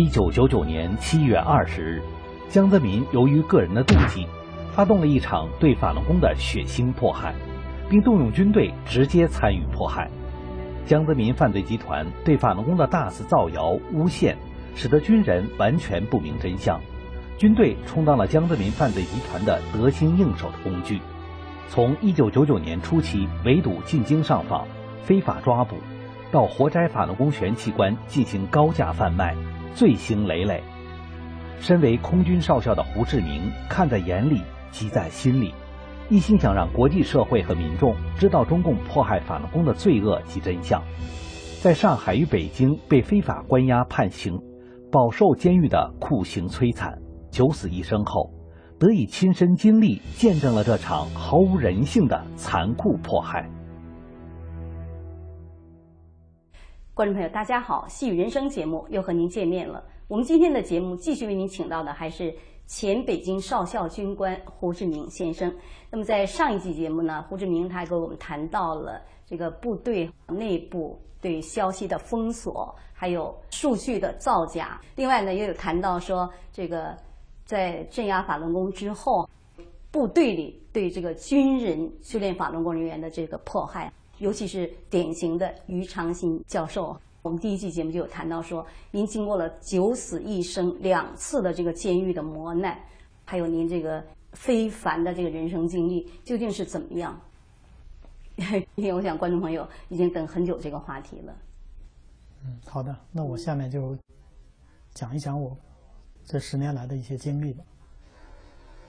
一九九九年七月二十日，江泽民由于个人的妒忌，发动了一场对法轮功的血腥迫害，并动用军队直接参与迫害。江泽民犯罪集团对法轮功的大肆造谣诬陷，使得军人完全不明真相，军队充当了江泽民犯罪集团的得心应手的工具。从一九九九年初期围堵进京上访、非法抓捕，到活摘法轮功玄器官进行高价贩卖。罪行累累，身为空军少校的胡志明看在眼里，急在心里，一心想让国际社会和民众知道中共迫害法轮功的罪恶及真相。在上海与北京被非法关押判刑，饱受监狱的酷刑摧残，九死一生后，得以亲身经历，见证了这场毫无人性的残酷迫害。观众朋友，大家好！细语人生节目又和您见面了。我们今天的节目继续为您请到的还是前北京少校军官胡志明先生。那么在上一期节目呢，胡志明他还给我们谈到了这个部队内部对消息的封锁，还有数据的造假。另外呢，也有谈到说，这个在镇压法轮功之后，部队里对这个军人训练法轮功人员的这个迫害。尤其是典型的于长新教授，我们第一期节目就有谈到说，您经过了九死一生两次的这个监狱的磨难，还有您这个非凡的这个人生经历，究竟是怎么样？因为我想观众朋友已经等很久这个话题了。嗯，好的，那我下面就讲一讲我这十年来的一些经历吧。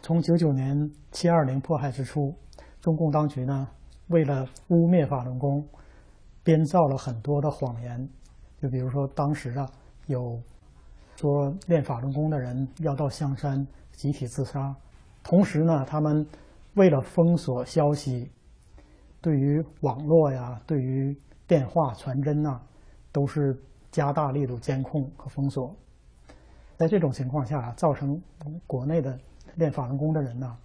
从九九年七二零迫害之初，中共当局呢。为了污蔑法轮功，编造了很多的谎言。就比如说，当时啊，有说练法轮功的人要到香山集体自杀。同时呢，他们为了封锁消息，对于网络呀、对于电话传真呐，都是加大力度监控和封锁。在这种情况下，造成国内的练法轮功的人呢，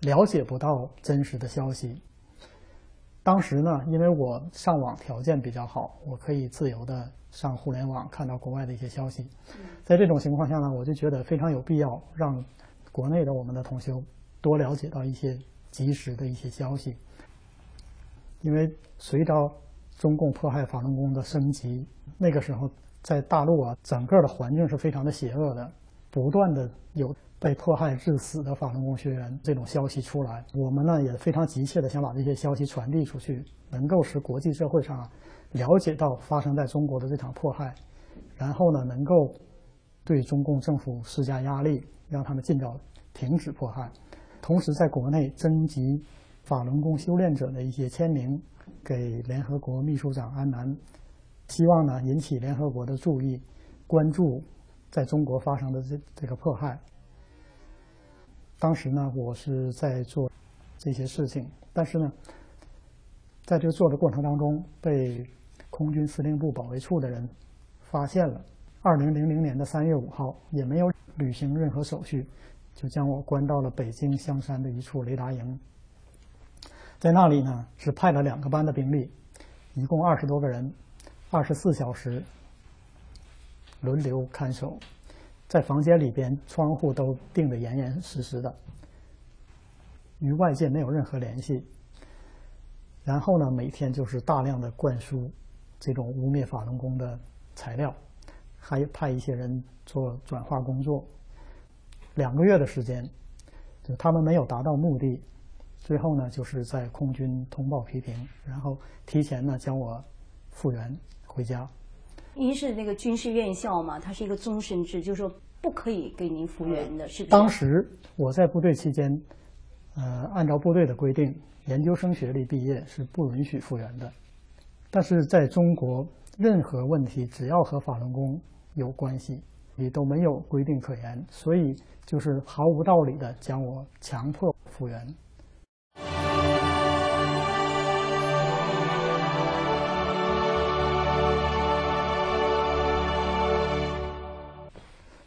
了解不到真实的消息。当时呢，因为我上网条件比较好，我可以自由的上互联网看到国外的一些消息。在这种情况下呢，我就觉得非常有必要让国内的我们的同修多了解到一些及时的一些消息。因为随着中共迫害法轮功的升级，那个时候在大陆啊，整个的环境是非常的邪恶的，不断的有。被迫害致死的法轮功学员这种消息出来，我们呢也非常急切的想把这些消息传递出去，能够使国际社会上了解到发生在中国的这场迫害，然后呢能够对中共政府施加压力，让他们尽早停止迫害，同时在国内征集法轮功修炼者的一些签名，给联合国秘书长安南，希望呢引起联合国的注意，关注在中国发生的这这个迫害。当时呢，我是在做这些事情，但是呢，在这个做的过程当中，被空军司令部保卫处的人发现了。二零零零年的三月五号，也没有履行任何手续，就将我关到了北京香山的一处雷达营。在那里呢，是派了两个班的兵力，一共二十多个人，二十四小时轮流看守。在房间里边，窗户都钉得严严实实的，与外界没有任何联系。然后呢，每天就是大量的灌输这种污蔑法轮功的材料，还派一些人做转化工作。两个月的时间，就他们没有达到目的，最后呢，就是在空军通报批评，然后提前呢将我复员回家。您是那个军事院校嘛？它是一个终身制，就是说不可以给您复员的，是当时我在部队期间，呃，按照部队的规定，研究生学历毕业是不允许复员的。但是在中国，任何问题只要和法轮功有关系，你都没有规定可言，所以就是毫无道理的将我强迫复员。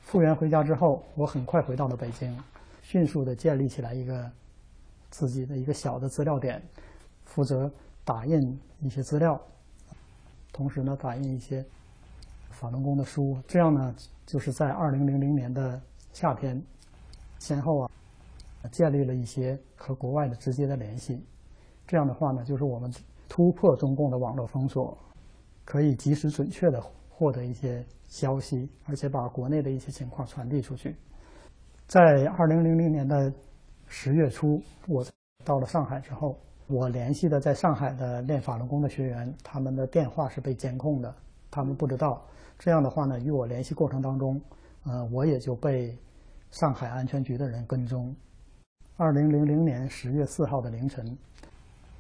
复员回家之后，我很快回到了北京，迅速的建立起来一个自己的一个小的资料点，负责打印一些资料，同时呢打印一些法轮功的书。这样呢，就是在二零零零年的夏天，先后啊，建立了一些和国外的直接的联系。这样的话呢，就是我们突破中共的网络封锁，可以及时准确的获得一些消息，而且把国内的一些情况传递出去。在二零零零年的十月初，我到了上海之后，我联系的在上海的练法轮功的学员，他们的电话是被监控的，他们不知道。这样的话呢，与我联系过程当中，呃，我也就被上海安全局的人跟踪。二零零零年十月四号的凌晨。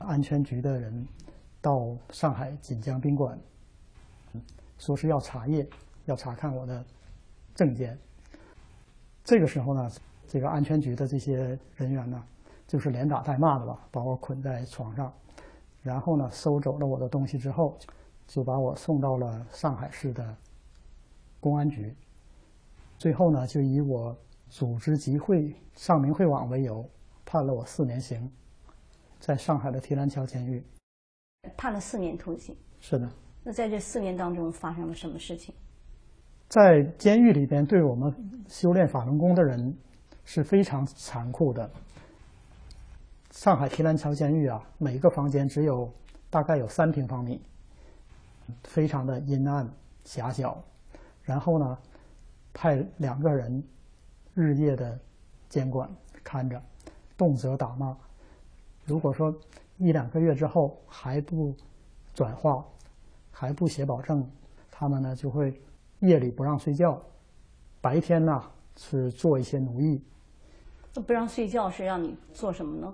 安全局的人到上海锦江宾馆，说是要查验，要查看我的证件。这个时候呢，这个安全局的这些人员呢，就是连打带骂的吧，把我捆在床上，然后呢，收走了我的东西之后，就把我送到了上海市的公安局。最后呢，就以我组织集会上明会网为由，判了我四年刑。在上海的提篮桥监狱，判了四年徒刑。是的。那在这四年当中发生了什么事情？在监狱里边，对我们修炼法轮功的人是非常残酷的。上海提篮桥监狱啊，每个房间只有大概有三平方米，非常的阴暗狭小。然后呢，派两个人日夜的监管看着，动辄打骂。如果说一两个月之后还不转化，还不写保证，他们呢就会夜里不让睡觉，白天呢是做一些奴役。那不让睡觉是让你做什么呢？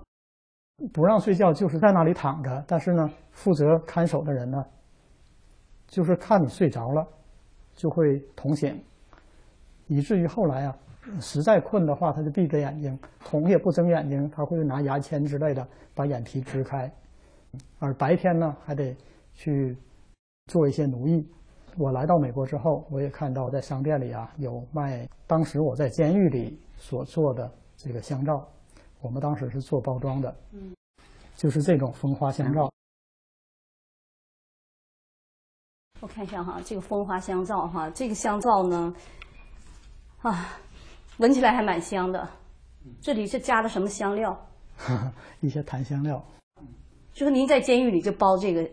不让睡觉就是在那里躺着，但是呢，负责看守的人呢，就是看你睡着了，就会捅醒，以至于后来啊。实在困的话，他就闭着眼睛，捅也不睁眼睛，他会拿牙签之类的把眼皮支开。而白天呢，还得去做一些奴役。我来到美国之后，我也看到在商店里啊有卖当时我在监狱里所做的这个香皂。我们当时是做包装的，嗯，就是这种蜂花香皂。我看一下哈，这个蜂花香皂哈，这个香皂呢，啊。闻起来还蛮香的，这里是加的什么香料？一些檀香料。就是您在监狱里就包这个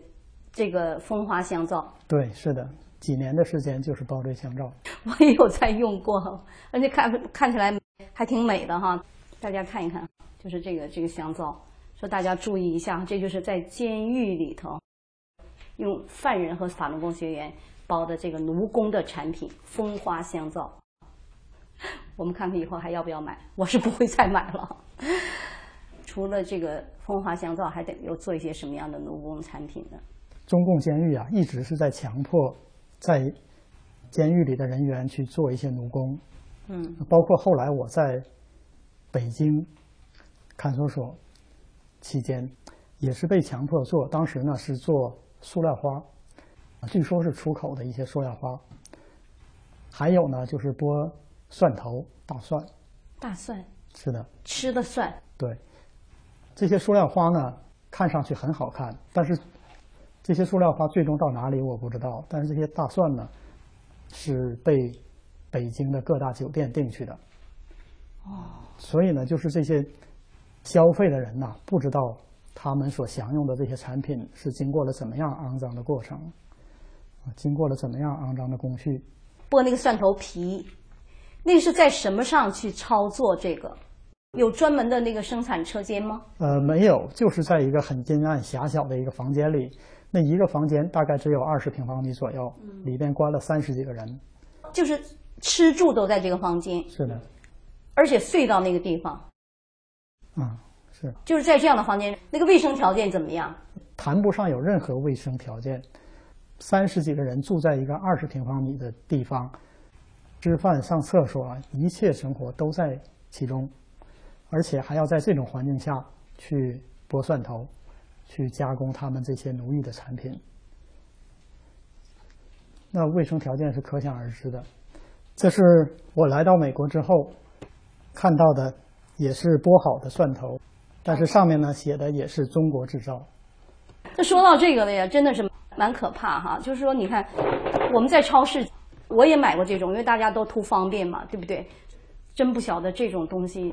这个蜂花香皂？对，是的，几年的时间就是包这香皂。我也有在用过，而且看看起来还挺美的哈。大家看一看，就是这个这个香皂，说大家注意一下，这就是在监狱里头用犯人和法轮功学员包的这个奴工的产品——风花香皂。我们看看以后还要不要买？我是不会再买了。除了这个风花香皂，还得又做一些什么样的奴工产品呢？中共监狱啊，一直是在强迫在监狱里的人员去做一些奴工。嗯。包括后来我在北京看守所期间，也是被强迫做。当时呢是做塑料花，据说是出口的一些塑料花。还有呢就是剥。蒜头、大蒜，大蒜是的，吃的蒜。对，这些塑料花呢，看上去很好看，但是这些塑料花最终到哪里我不知道。但是这些大蒜呢，是被北京的各大酒店订去的。哦。所以呢，就是这些消费的人呐，不知道他们所享用的这些产品是经过了怎么样肮脏的过程，经过了怎么样肮脏的工序。剥那个蒜头皮。那是在什么上去操作这个？有专门的那个生产车间吗？呃，没有，就是在一个很阴暗狭小的一个房间里。那一个房间大概只有二十平方米左右，里边关了三十几个人。就是吃住都在这个房间。是的。而且睡到那个地方。嗯，是。就是在这样的房间，那个卫生条件怎么样？谈不上有任何卫生条件。三十几个人住在一个二十平方米的地方。吃饭、上厕所，一切生活都在其中，而且还要在这种环境下去剥蒜头，去加工他们这些奴役的产品，那卫生条件是可想而知的。这是我来到美国之后看到的，也是剥好的蒜头，但是上面呢写的也是中国制造。那说到这个了呀，真的是蛮可怕哈。就是说，你看我们在超市。我也买过这种，因为大家都图方便嘛，对不对？真不晓得这种东西，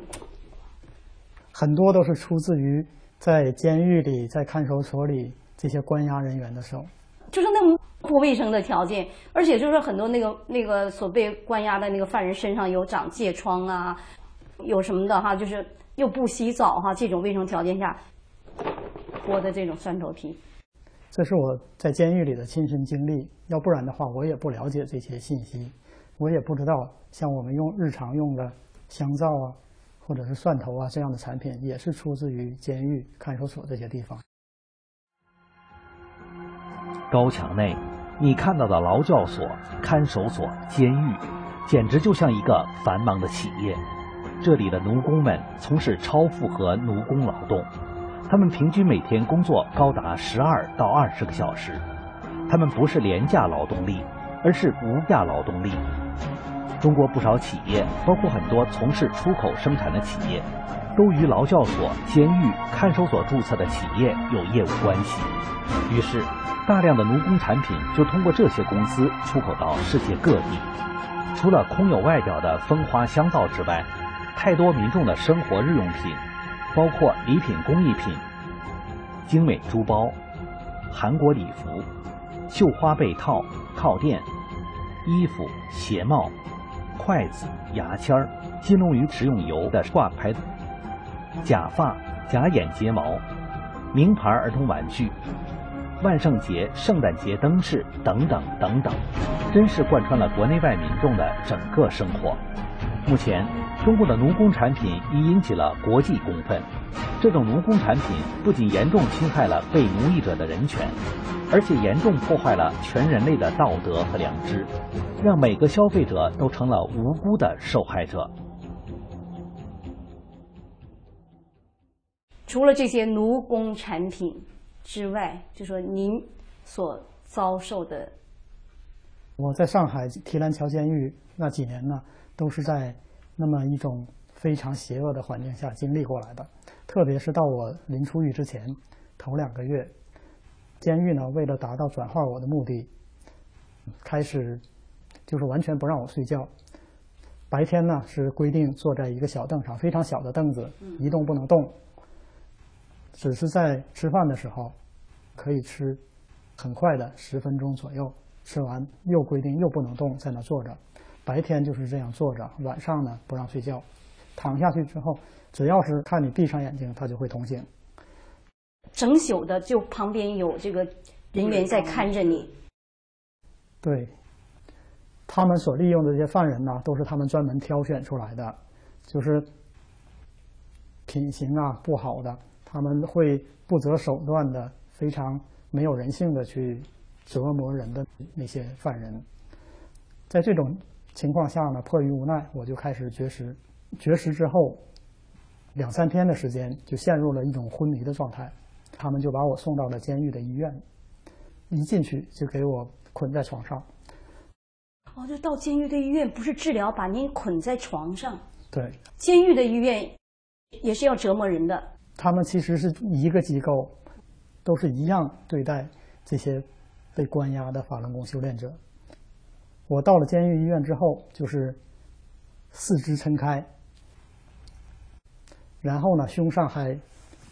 很多都是出自于在监狱里、在看守所里这些关押人员的时候。就是那么不卫生的条件，而且就是很多那个那个所被关押的那个犯人身上有长疥疮啊，有什么的哈，就是又不洗澡哈，这种卫生条件下剥的这种蒜头皮。这是我在监狱里的亲身经历，要不然的话，我也不了解这些信息，我也不知道像我们用日常用的香皂啊，或者是蒜头啊这样的产品，也是出自于监狱、看守所这些地方。高墙内，你看到的劳教所、看守所、监狱，简直就像一个繁忙的企业。这里的奴工们从事超负荷奴工劳动。他们平均每天工作高达十二到二十个小时，他们不是廉价劳动力，而是无价劳动力。中国不少企业，包括很多从事出口生产的企业，都与劳教所、监狱、看守所注册的企业有业务关系。于是，大量的奴工产品就通过这些公司出口到世界各地。除了空有外表的风花香皂之外，太多民众的生活日用品。包括礼品、工艺品、精美珠包、韩国礼服、绣花被套、靠垫、衣服、鞋帽、筷子、牙签儿、金龙鱼食用油的挂牌、假发、假眼睫毛、名牌儿童玩具、万圣节、圣诞节灯饰等等等等，真是贯穿了国内外民众的整个生活。目前。中国的奴工产品已引起了国际公愤。这种奴工产品不仅严重侵害了被奴役者的人权，而且严重破坏了全人类的道德和良知，让每个消费者都成了无辜的受害者。除了这些奴工产品之外，就说您所遭受的，我在上海提篮桥监狱那几年呢，都是在。那么一种非常邪恶的环境下经历过来的，特别是到我临出狱之前头两个月，监狱呢为了达到转化我的目的，开始就是完全不让我睡觉。白天呢是规定坐在一个小凳上，非常小的凳子，一动不能动。只是在吃饭的时候可以吃，很快的十分钟左右吃完，又规定又不能动，在那坐着。白天就是这样坐着，晚上呢不让睡觉，躺下去之后，只要是看你闭上眼睛，他就会同醒。整宿的就旁边有这个人员在看着你。对，他们所利用的这些犯人呢，都是他们专门挑选出来的，就是品行啊不好的，他们会不择手段的、非常没有人性的去折磨人的那些犯人，在这种。情况下呢，迫于无奈，我就开始绝食。绝食之后，两三天的时间就陷入了一种昏迷的状态。他们就把我送到了监狱的医院，一进去就给我捆在床上。哦，就到监狱的医院不是治疗，把您捆在床上。对。监狱的医院也是要折磨人的。他们其实是一个机构，都是一样对待这些被关押的法轮功修炼者。我到了监狱医院之后，就是四肢撑开，然后呢，胸上还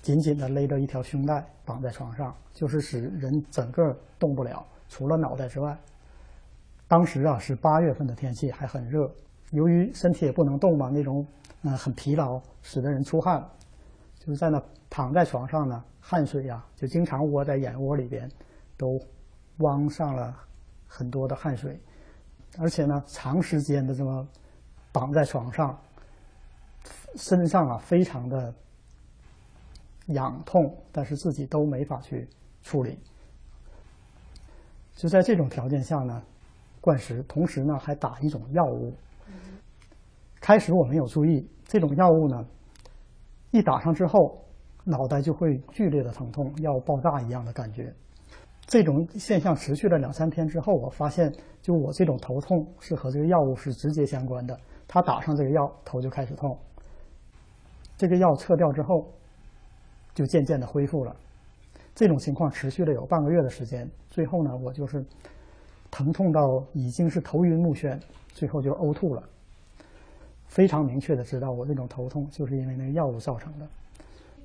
紧紧的勒着一条胸带，绑在床上，就是使人整个动不了，除了脑袋之外。当时啊是八月份的天气，还很热，由于身体也不能动嘛，那种嗯很疲劳，使得人出汗，就是在那躺在床上呢，汗水呀就经常窝在眼窝里边，都汪上了很多的汗水。而且呢，长时间的这么绑在床上，身上啊非常的痒痛，但是自己都没法去处理。就在这种条件下呢，灌食，同时呢还打一种药物。开始我没有注意，这种药物呢，一打上之后，脑袋就会剧烈的疼痛，要爆炸一样的感觉。这种现象持续了两三天之后，我发现，就我这种头痛是和这个药物是直接相关的。他打上这个药，头就开始痛。这个药撤掉之后，就渐渐的恢复了。这种情况持续了有半个月的时间。最后呢，我就是疼痛到已经是头晕目眩，最后就呕吐了。非常明确的知道我这种头痛就是因为那个药物造成的。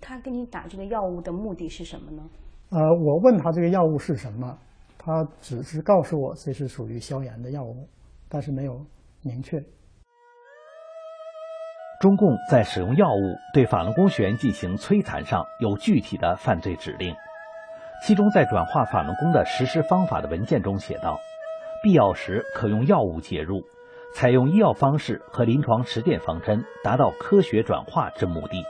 他给你打这个药物的目的是什么呢？呃，我问他这个药物是什么，他只是告诉我这是属于消炎的药物，但是没有明确。中共在使用药物对法轮功学员进行摧残上有具体的犯罪指令，其中在转化法轮功的实施方法的文件中写道：必要时可用药物介入。采用医药方式和临床实践方针，达到科学转化之目的。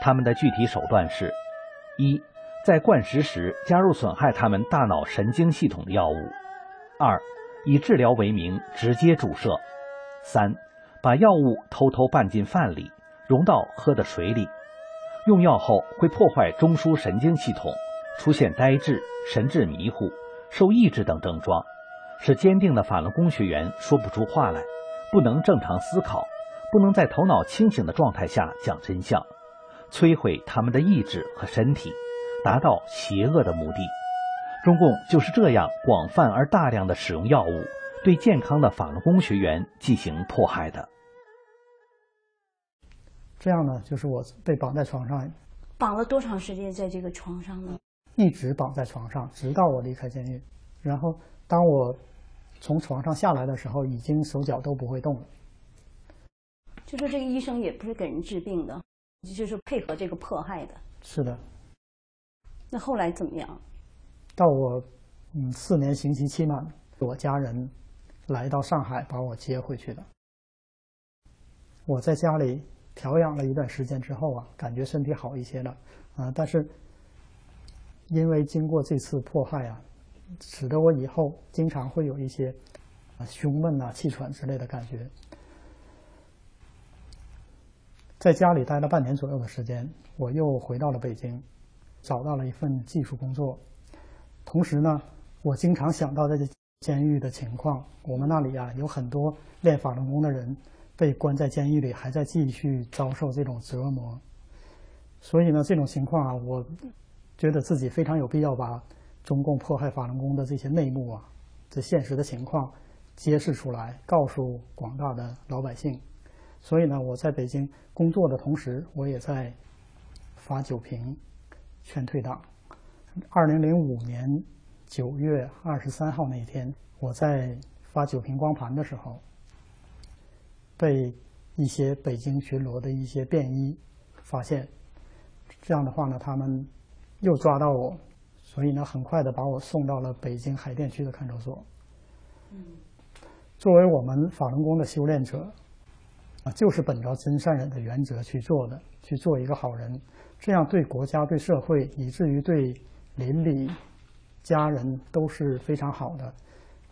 他们的具体手段是：一，在灌食时加入损害他们大脑神经系统的药物；二，以治疗为名直接注射；三，把药物偷偷拌进饭里，溶到喝的水里。用药后会破坏中枢神经系统，出现呆滞、神志迷糊、受抑制等症状。使坚定的法轮功学员说不出话来，不能正常思考，不能在头脑清醒的状态下讲真相，摧毁他们的意志和身体，达到邪恶的目的。中共就是这样广泛而大量的使用药物，对健康的法轮功学员进行迫害的。这样呢，就是我被绑在床上，绑了多长时间在这个床上呢？一直绑在床上，直到我离开监狱。然后当我。从床上下来的时候，已经手脚都不会动了。就说这个医生也不是给人治病的，就是配合这个迫害的。是的。那后来怎么样？到我嗯四年刑期期满，我家人来到上海把我接回去的。我在家里调养了一段时间之后啊，感觉身体好一些了啊，但是因为经过这次迫害啊。使得我以后经常会有一些啊胸闷啊、气喘之类的感觉。在家里待了半年左右的时间，我又回到了北京，找到了一份技术工作。同时呢，我经常想到这监狱的情况。我们那里啊有很多练法轮功的人被关在监狱里，还在继续遭受这种折磨。所以呢，这种情况啊，我觉得自己非常有必要把。中共迫害法轮功的这些内幕啊，这现实的情况揭示出来，告诉广大的老百姓。所以呢，我在北京工作的同时，我也在发酒瓶劝退党。二零零五年九月二十三号那一天，我在发酒瓶光盘的时候，被一些北京巡逻的一些便衣发现。这样的话呢，他们又抓到我。所以呢，很快的把我送到了北京海淀区的看守所。作为我们法轮功的修炼者，啊，就是本着真善忍的原则去做的，去做一个好人，这样对国家、对社会，以至于对邻里、家人都是非常好的。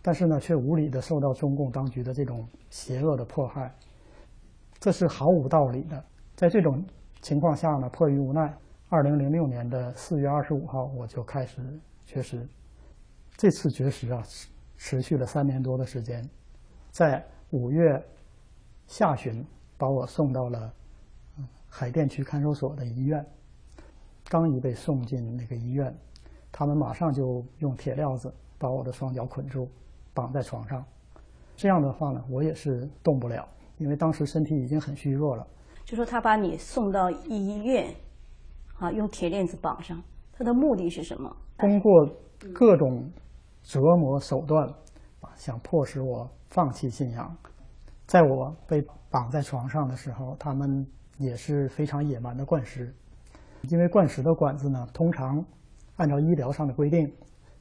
但是呢，却无理的受到中共当局的这种邪恶的迫害，这是毫无道理的。在这种情况下呢，迫于无奈。二零零六年的四月二十五号，我就开始绝食。这次绝食啊，持续了三年多的时间，在五月下旬把我送到了海淀区看守所的医院。刚一被送进那个医院，他们马上就用铁镣子把我的双脚捆住，绑在床上。这样的话呢，我也是动不了，因为当时身体已经很虚弱了。就说他把你送到医院。啊，用铁链子绑上，他的目的是什么？通过各种折磨手段，想迫使我放弃信仰。在我被绑在床上的时候，他们也是非常野蛮的灌食。因为灌食的管子呢，通常按照医疗上的规定，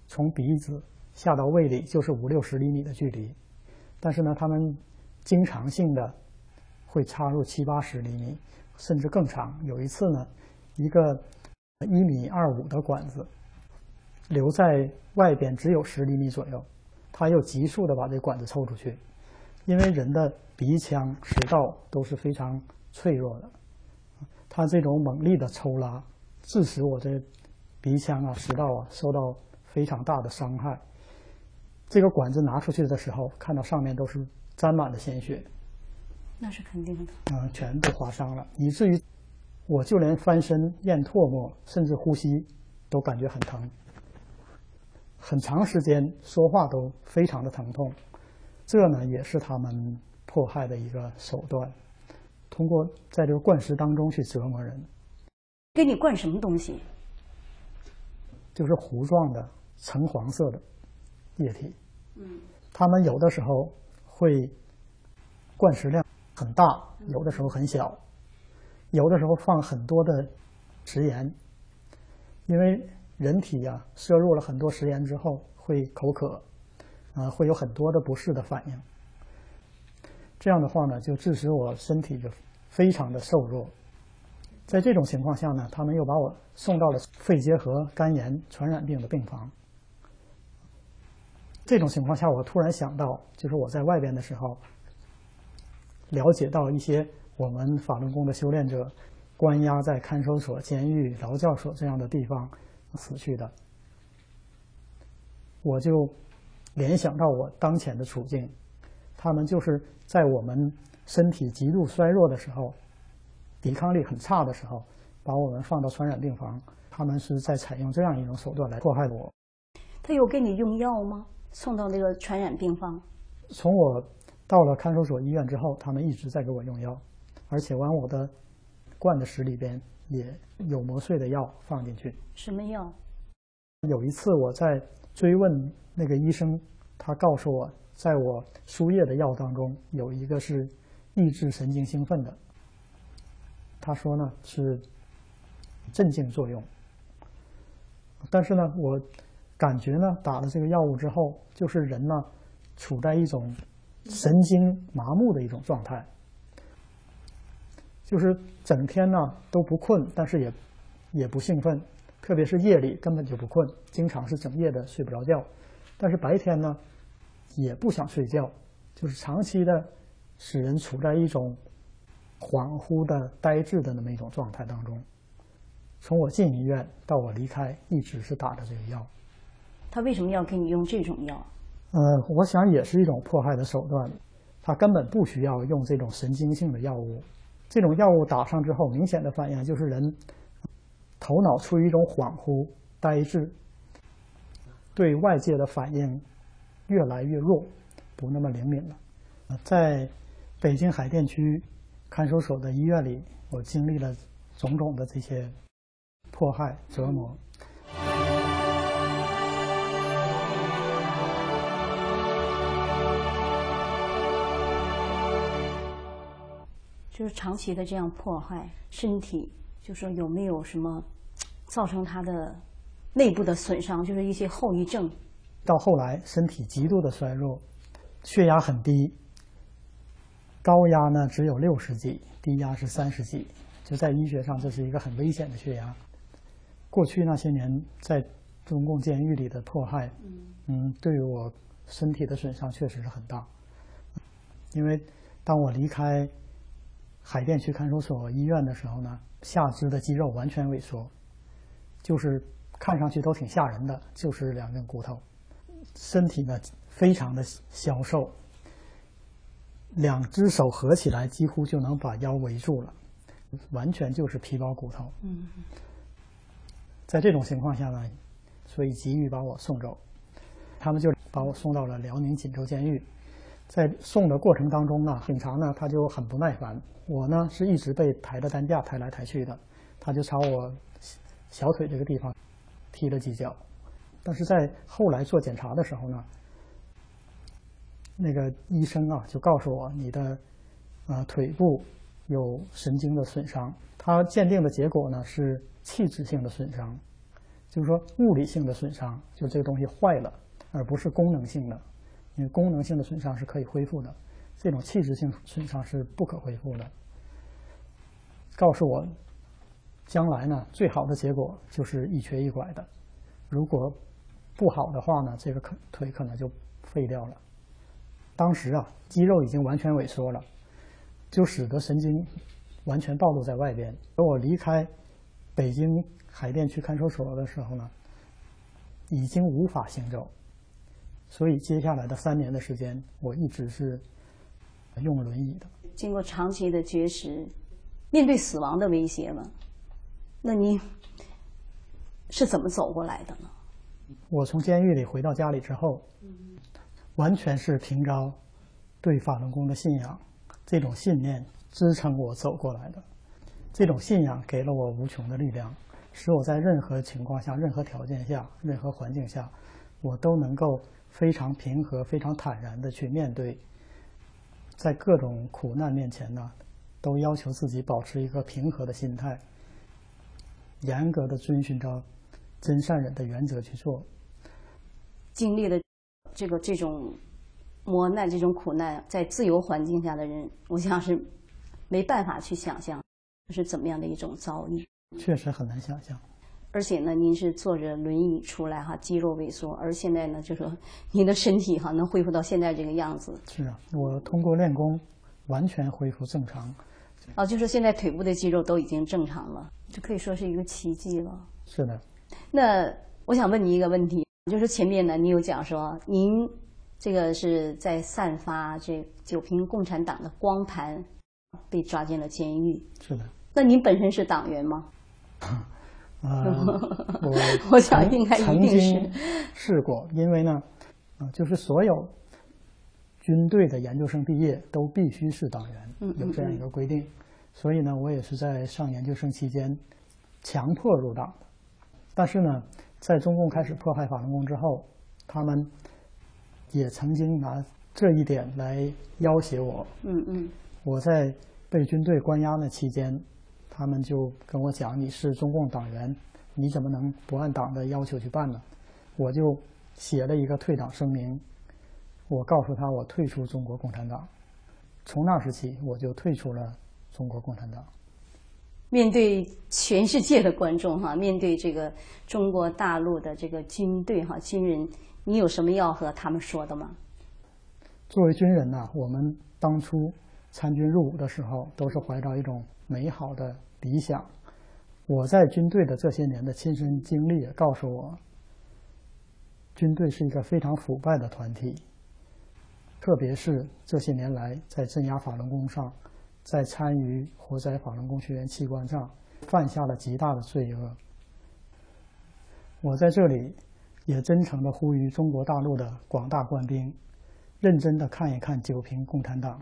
从鼻子下到胃里就是五六十厘米的距离，但是呢，他们经常性的会插入七八十厘米，甚至更长。有一次呢。一个一米二五的管子留在外边，只有十厘米左右，他又急速的把这管子抽出去，因为人的鼻腔、食道都是非常脆弱的，他这种猛力的抽拉，致使我的鼻腔啊、食道啊受到非常大的伤害。这个管子拿出去的时候，看到上面都是沾满了鲜血，那是肯定的，嗯，全部划伤了，以至于。我就连翻身、咽唾沫，甚至呼吸，都感觉很疼。很长时间说话都非常的疼痛，这呢也是他们迫害的一个手段，通过在这个灌食当中去折磨人。给你灌什么东西？就是糊状的橙黄色的液体。嗯，他们有的时候会灌食量很大，有的时候很小，有的时候放很多的食盐，因为人体呀摄入了很多食盐之后会口渴，啊，会有很多的不适的反应。这样的话呢，就致使我身体就非常的瘦弱。在这种情况下呢，他们又把我送到了肺结核、肝炎传染病的病房。这种情况下，我突然想到，就是我在外边的时候，了解到一些我们法轮功的修炼者关押在看守所、监狱、劳教所这样的地方死去的，我就联想到我当前的处境，他们就是在我们身体极度衰弱的时候。抵抗力很差的时候，把我们放到传染病房，他们是在采用这样一种手段来迫害我。他有给你用药吗？送到那个传染病房？从我到了看守所医院之后，他们一直在给我用药，而且往我的灌的食里边也有磨碎的药放进去。什么药？有一次我在追问那个医生，他告诉我，在我输液的药当中有一个是抑制神经兴奋的。他说呢是镇静作用，但是呢，我感觉呢打了这个药物之后，就是人呢处在一种神经麻木的一种状态，就是整天呢都不困，但是也也不兴奋，特别是夜里根本就不困，经常是整夜的睡不着觉，但是白天呢也不想睡觉，就是长期的使人处在一种。恍惚的、呆滞的那么一种状态当中，从我进医院到我离开，一直是打的这个药。他为什么要给你用这种药？呃，我想也是一种迫害的手段。他根本不需要用这种神经性的药物。这种药物打上之后，明显的反应就是人头脑处于一种恍惚、呆滞，对外界的反应越来越弱，不那么灵敏了。在北京海淀区。看守所的医院里，我经历了种种的这些迫害折磨。就是长期的这样迫害身体，就说有没有什么造成他的内部的损伤，就是一些后遗症。到后来，身体极度的衰弱，血压很低。高压呢只有六十几，低压是三十几，就在医学上这是一个很危险的血压。过去那些年在中共监狱里的迫害，嗯，对于我身体的损伤确实是很大。因为当我离开海淀区看守所医院的时候呢，下肢的肌肉完全萎缩，就是看上去都挺吓人的，就是两根骨头，身体呢非常的消瘦。两只手合起来，几乎就能把腰围住了，完全就是皮包骨头。嗯，在这种情况下呢，所以急于把我送走，他们就把我送到了辽宁锦州监狱。在送的过程当中呢，警察呢他就很不耐烦，我呢是一直被抬着担架抬来抬去的，他就朝我小腿这个地方踢了几脚，但是在后来做检查的时候呢。那个医生啊，就告诉我你的啊腿部有神经的损伤。他鉴定的结果呢是器质性的损伤，就是说物理性的损伤，就这个东西坏了，而不是功能性的。因为功能性的损伤是可以恢复的，这种器质性损伤是不可恢复的。告诉我，将来呢最好的结果就是一瘸一拐的，如果不好的话呢，这个可腿可能就废掉了。当时啊，肌肉已经完全萎缩了，就使得神经完全暴露在外边。而我离开北京海淀区看守所的时候呢，已经无法行走，所以接下来的三年的时间，我一直是用轮椅的。经过长期的绝食，面对死亡的威胁了，那你是怎么走过来的呢？我从监狱里回到家里之后，完全是凭着对法轮功的信仰，这种信念支撑我走过来的。这种信仰给了我无穷的力量，使我在任何情况下、任何条件下、任何环境下，我都能够非常平和、非常坦然的去面对。在各种苦难面前呢，都要求自己保持一个平和的心态，严格的遵循着真善忍的原则去做。经历了这个这种磨难、这种苦难，在自由环境下的人，我想是没办法去想象。是怎么样的一种遭遇？确实很难想象。而且呢，您是坐着轮椅出来哈，肌肉萎缩，而现在呢，就说您的身体哈能恢复到现在这个样子。是啊，我通过练功完全恢复正常。啊，就是现在腿部的肌肉都已经正常了，这可以说是一个奇迹了。是的。那我想问您一个问题，就是前面呢，你有讲说您这个是在散发这九平共产党的光盘，被抓进了监狱。是的。那您本身是党员吗？啊，我 我想应该一定是试过，因为呢，啊，就是所有军队的研究生毕业都必须是党员，有这样一个规定，所以呢，我也是在上研究生期间强迫入党的。但是呢，在中共开始迫害法轮功之后，他们也曾经拿这一点来要挟我。嗯嗯，我在被军队关押的期间。他们就跟我讲：“你是中共党员，你怎么能不按党的要求去办呢？”我就写了一个退党声明，我告诉他我退出中国共产党。从那时起，我就退出了中国共产党。面对全世界的观众哈，面对这个中国大陆的这个军队哈军人，你有什么要和他们说的吗？作为军人呢，我们当初参军入伍的时候，都是怀着一种美好的。理想，我在军队的这些年的亲身经历也告诉我，军队是一个非常腐败的团体，特别是这些年来在镇压法轮功上，在参与活摘法轮功学员器官上，犯下了极大的罪恶。我在这里也真诚的呼吁中国大陆的广大官兵，认真的看一看九平共产党，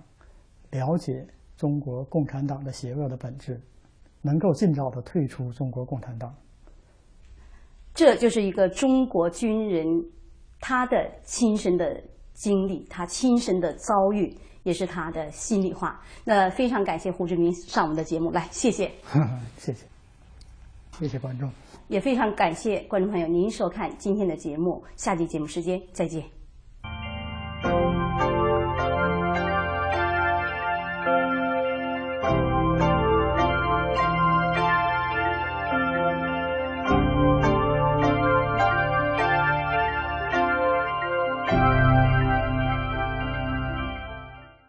了解中国共产党的邪恶的本质。能够尽早的退出中国共产党，这就是一个中国军人他的亲身的经历，他亲身的遭遇，也是他的心里话。那非常感谢胡志明上我们的节目，来，谢谢，谢谢，谢谢观众，也非常感谢观众朋友您收看今天的节目，下期节目时间再见。